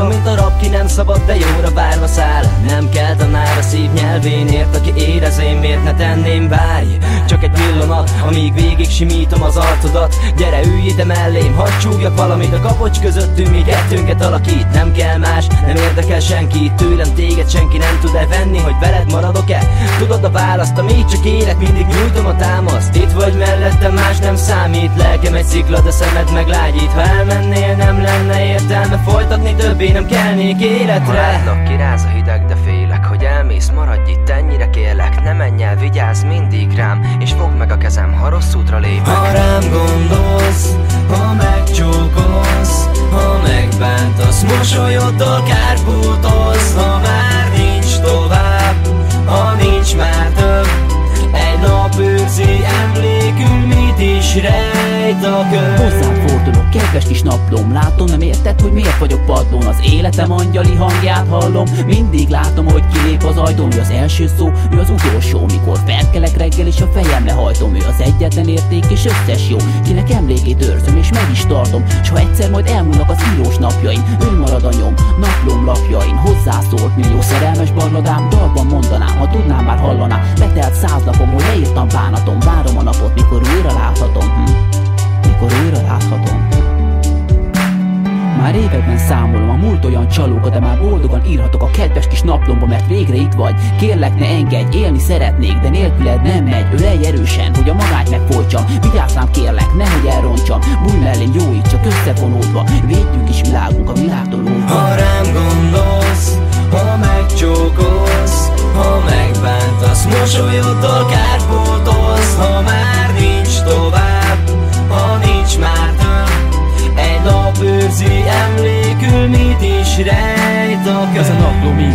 könyvbe zárva, szabad, de jóra várva száll. Nem kell tanár a szív nyelvénért, aki érez én miért ne tenném, várj. Csak egy pillanat, amíg végig simítom az arcodat. Gyere ülj ide mellém, hadd csúgjak valamit a kapocs közöttünk, mi kettőnket alakít. Nem kell más, nem érdekel senki, tőlem téged senki nem tud -e venni Hogy veled maradok-e? Tudod a választ, amíg csak élek, mindig nyújtom a támaszt. Itt vagy mellettem, más nem számít, lelkem egy szikla, de szemed meglágyít Ha elmennél, nem lenne értelme folytatni, többé nem kelnék életre. Látlak, kiráz a hideg, de félek, hogy elmész, maradj itt, ennyire kérlek Ne menj el, vigyázz mindig rám, és fogd meg a kezem, ha rossz útra lépek. Ha rám gondolsz, ha megcsókolsz, ha megbántasz Mosolyoddal kárpótolsz, ha már nincs tovább, ha nincs már több Egy nap őrzi emlékül, mit is rejt könyv Hozzám fordulok, kedves kis naplom Látom, nem érted, hogy miért vagyok padlón. Az életem angyali hangját hallom. Mindig látom, hogy kilép az ajtón Ő az első szó, ő az utolsó. Mikor felkelek reggel és a fejem lehajtom Ő az egyetlen érték és összes jó Kinek emlékét őrzöm és meg is tartom. S ha egyszer majd elmúlnak az írós napjaim Ő marad a nyom, naplom lapjain. Hozzászólt millió szerelmes barladám Dalban mondanám, ha tudnám már hallanám. Betelt száz napom, hogy leírtam bánatom. Várom a napot, mikor újra láthatom. Hm. Mikor újra láthatom már években számolom a múlt olyan csalóka, de már boldogan írhatok a kedves kis naplomba, mert végre itt vagy. Kérlek ne engedj, élni szeretnék, de nélküled nem megy. Ölelj erősen, hogy a magányt megfoltsam. Vigyázz rám kérlek, nehogy elrontsam.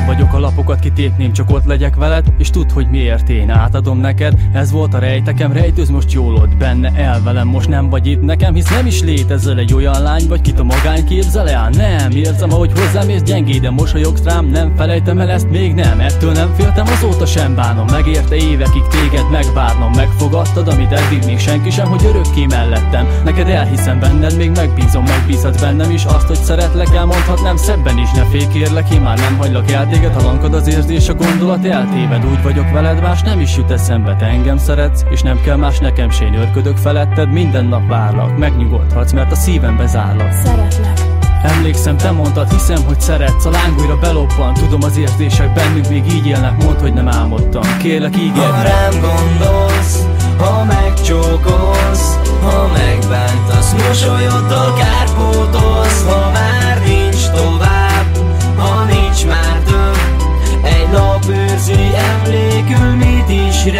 Vagyok a lapokat kitépném, csak ott legyek veled És tudd, hogy miért én átadom neked Ez volt a rejtekem, rejtőz most jól ott benne El velem, most nem vagy itt nekem Hisz nem is létezel egy olyan lány Vagy kit a magány képzel el? Nem, érzem, ahogy hozzám és gyengé De mosolyogsz rám, nem felejtem el ezt még nem Ettől nem féltem, azóta sem bánom Megérte évekig téged megvárnom Megfogadtad, amit eddig még senki sem Hogy örökké mellettem Neked elhiszem benned, még megbízom, megbízhatsz bennem is Azt, hogy szeretlek, elmondhatnám szebben is Ne félj kérlek, én már nem hagylak el téged Halankod az érzés, a gondolat eltéved Úgy vagyok veled, más nem is jut eszembe Te engem szeretsz, és nem kell más nekem Se én örködök feletted, minden nap várlak Megnyugodhatsz, mert a szívembe zárlak Szeretlek. Emlékszem, te mondtad, hiszem, hogy szeretsz A láng újra belobban, tudom az érzések bennünk még így élnek Mondd, hogy nem álmodtam, kérlek ígérd Ha rám gondolsz, ha megcsókolsz, ha megbántasz Mosolyoddal kárpótolsz, ha már nincs tovább, mit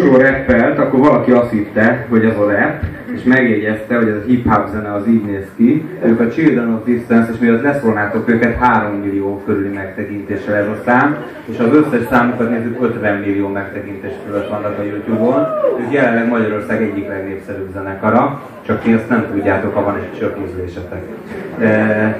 Kozsó rappelt, akkor valaki azt hitte, hogy ez a rap, és megjegyezte, hogy ez a hip-hop zene az így néz ki. Ők a Children of Distance, és miatt leszólnátok őket 3 millió körüli megtekintéssel ez a szám, és az összes számukat nézzük 50 millió megtekintés fölött vannak a Youtube-on. Ők jelenleg Magyarország egyik legnépszerűbb zenekara, csak ti ezt nem tudjátok, ha van egy csöpp ízlésetek. E,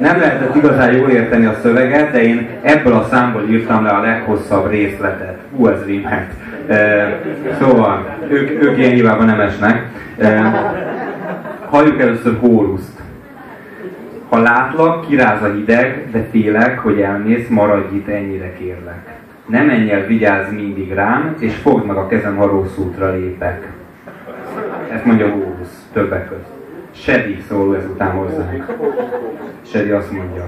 nem lehetett igazán jól érteni a szöveget, de én ebből a számból írtam le a leghosszabb részletet. Hú, ez rímelt. E, szóval, ők, ők ilyen hibában nem esnek. E, halljuk először Hóruszt. Ha látlak, kiráz a hideg, de félek, hogy elmész, maradj itt, ennyire kérlek. Ne menj el, vigyázz mindig rám, és fogd meg a kezem, ha rossz útra lépek. Ezt mondja Hórusz, többek között. Sedi szól ezután hozzánk. Sedi azt mondja,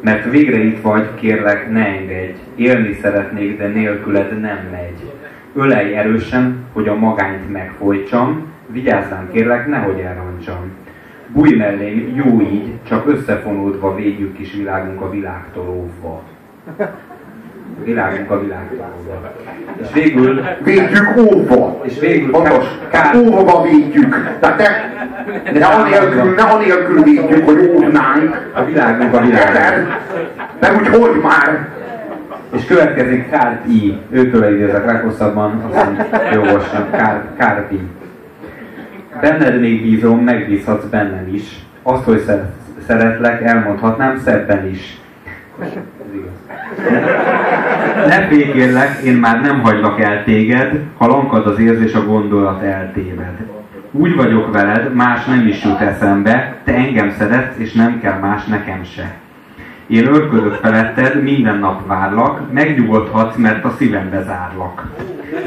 mert végre itt vagy, kérlek, ne engedj. Élni szeretnék, de nélküled nem megy. Ölej erősen, hogy a magányt megfojtsam, vigyázzám kérlek, nehogy elrontsam. Bújj mellém, jó így, csak összefonódva védjük kis világunk a világtól óvva. világunk a világban. És végül... Védjük óvva. És végül... Pontos. Kár... Óvva védjük. Tehát ne, ne, anélkül, ne anélkül védjük, hogy óvnánk. A világunk a világban. De úgy hogy már? És következik Kárpi. Őtől idézek leghosszabban, mondja, jogosan. Kár, Kárpi. Benned még bízom, megbízhatsz bennem is. Azt, hogy szeretlek, elmondhatnám szebben is. Ne félkérlek, én már nem hagylak el téged, ha lankad az érzés, a gondolat eltéved. Úgy vagyok veled, más nem is jut eszembe, te engem szeretsz, és nem kell más nekem se. Én örködök feletted, minden nap várlak, megnyugodhatsz, mert a szívembe zárlak.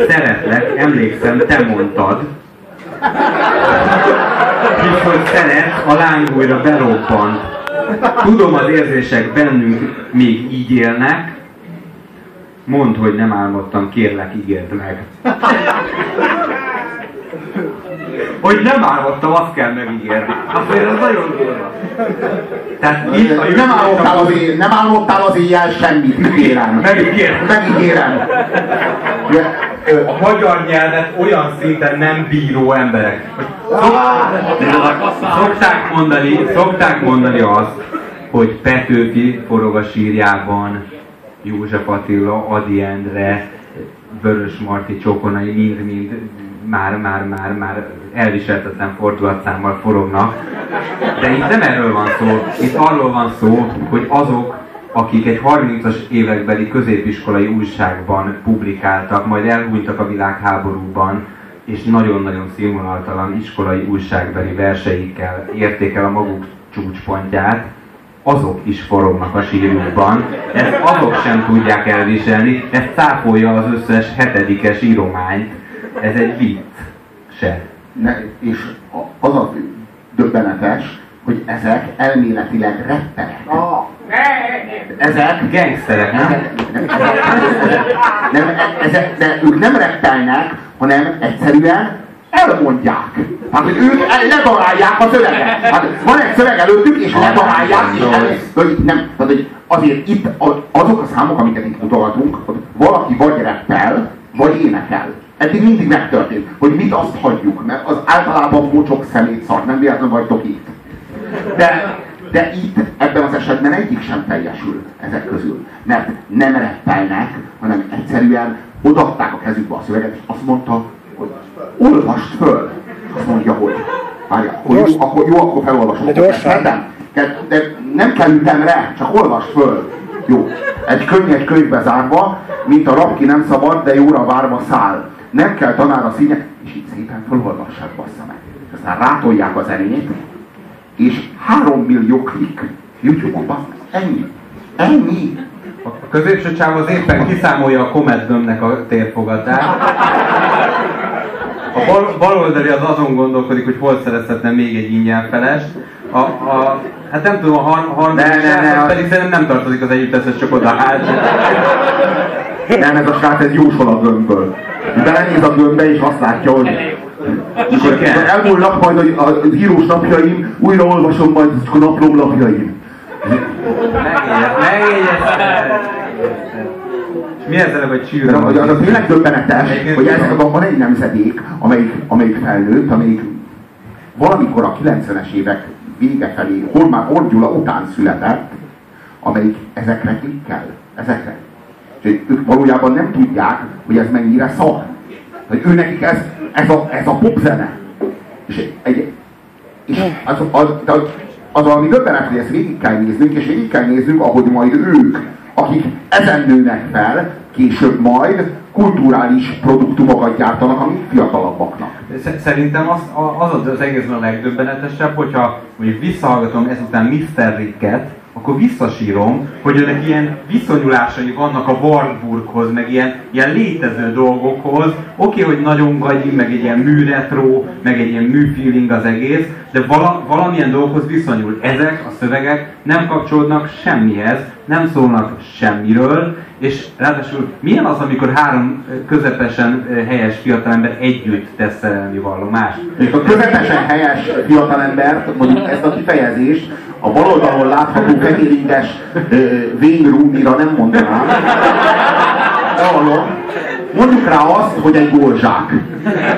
Szeretlek, emlékszem, te mondtad, hisz, hogy szeret, a láng újra berobbant. Tudom, az érzések bennünk még így élnek, Mondd, hogy nem álmodtam, kérlek, ígérd meg. Hogy nem álmodtam, azt kell megígérni. Azért ez nagyon durva. Tehát itt a nem, álmodtál az éj, nem álmodtál az éjjel semmit, ígérem. Megígérem. Megígérem. A magyar nyelvet olyan szinten nem bíró emberek. Szokták mondani, szokták mondani azt, hogy Petőfi forog a sírjában, József Attila, Adi Endre, Vörös Marti csókonai mind-mind már, elviseltetlen fordulatszámmal forognak. De itt nem erről van szó, itt arról van szó, hogy azok, akik egy 30-as évekbeli középiskolai újságban publikáltak, majd elhunytak a világháborúban, és nagyon-nagyon színvonaltalan iskolai újságbeli verseikkel érték el a maguk csúcspontját, azok is forognak a sírjukban, ezt azok sem tudják elviselni, ez cáfolja az összes hetedikes írományt, ez egy vicc se. Ne, és az a döbbenetes, hogy ezek elméletileg rettenek. Oh. Ezek gangsterek, nem? nem, ezek, de ők nem reppelnek, hanem egyszerűen elmondják. Hát, hogy ők ledarálják a szöveget. Hát van egy szöveg előttük, és ledarálják, és el, hogy nem, tehát, hogy azért itt azok a számok, amiket itt mutogatunk, hogy valaki vagy reppel, vagy énekel. Eddig mindig megtörtént, hogy mit azt hagyjuk, mert az általában bocsok szemét szart, nem véletlenül vagytok itt. De, de itt, ebben az esetben egyik sem teljesül ezek közül. Mert nem reppelnek, hanem egyszerűen odaadták a kezükbe a szöveget, és azt mondta, hogy olvast föl. Azt mondja, hogy várja, akkor jó, akkor, jó, akkor felolvasom. De gyorsan. De, de nem kell ütemre, csak olvast föl. Jó. Egy könyv egy könyvbe zárva, mint a rab ki nem szabad, de jóra várva száll. Nem kell tanára színe, és így szépen felolvassák, bassza meg. És aztán rátolják a zenét, és három millió klik YouTube-on, bassza Ennyi. Ennyi. A középső csáv az éppen kiszámolja a Comet a térfogatát. A bal, baloldali az azon gondolkodik, hogy hol szerezhetne még egy ingyen. A, a, hát nem tudom, a harmadik ne, ne, ne, pedig szerintem nem tartozik az együtteszes, csak oda hát. Nem, ez a srác egy jósol a gömbből. Belenéz a gömbbe és azt látja, hogy mikor elmúlnak majd a, a, a hírós napjaim, újra olvasom majd a naplóm napjaim. Mi ezzel, hogy csűrő? Az, az, az tényleg döbbenetes, hogy ezekben van egy nemzedék, amelyik, amelyik felnőtt, amelyik valamikor a 90-es évek vége felé, hol már Orgyula után született, amelyik ezekre klikkel. Ezekre. És ők valójában nem tudják, hogy ez mennyire szar. Hogy ő nekik ez, ez, a, ez a popzene. És, egy, és az, az, az, az valami döbbenet, hogy ezt végig kell néznünk, és végig kell néznünk, ahogy majd ők, akik ezen nőnek fel, később majd kulturális produktumokat gyártanak a fiatalabbaknak. Szerintem az az, az egészben a legdöbbenetesebb, hogyha mondjuk visszahallgatom ezután Mr. Ricket, akkor visszasírom, hogy önnek ilyen viszonyulásai vannak a Wartburghoz, meg ilyen, ilyen létező dolgokhoz. Oké, okay, hogy nagyon gagyi, meg egy ilyen műretro, meg egy ilyen műfeeling az egész, de vala, valamilyen dolgokhoz viszonyul. Ezek a szövegek nem kapcsolódnak semmihez, nem szólnak semmiről, és ráadásul milyen az, amikor három közepesen helyes fiatalember együtt tesz szerelmi vallomást? A közepesen helyes fiatalember, mondjuk ezt a kifejezést, a bal oldalon látható fehéringes Wayne Rooney-ra nem mondanám. bevallom, mondjuk rá azt, hogy egy gólzsák.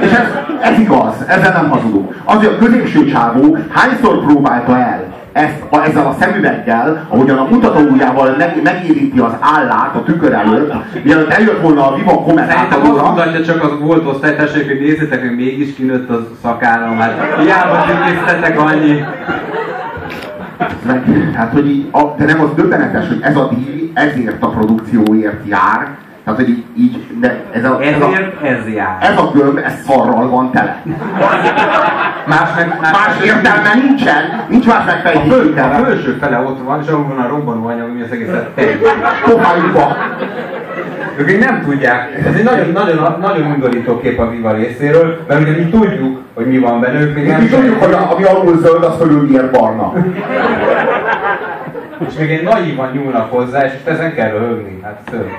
És ez, ez igaz, ezzel nem hazudunk. Az, hogy a középső csávó hányszor próbálta el ezt, a, ezzel a szemüveggel, ahogyan a mutatóujjával meg, megérinti az állát a tükör előtt, mielőtt eljött volna a Viva Szerintem azt mutatja csak az volt osztály, tessék, hogy nézzétek, hogy mégis kinőtt a szakállam, hát hiába tiszteltek annyi. Hát hogy így, a, de nem az döbbenetes, hogy ez a díj ezért a produkcióért jár, tehát hogy így, így de ez a, ez a, Ezért ez jár. ez a gömb, ez szarral van tele. Más meg, más, Más értelme nincsen, nincs más a, megfejtés. föl, a értelme. felső fele ott van, és ahol van a robbanó anyag, ami az egészet teljes. Pofájukba. Ők még nem tudják, ez egy nagyon, nagyon, nagyon undorító kép a Viva részéről, mert ugye mi tudjuk, hogy mi van benne, ők még nem Mi tudjuk, hogy a, ami alul zöld, az fölül miért barna. És még egy naívan nyúlnak hozzá, és ezen kell röhögni, hát szörnyű.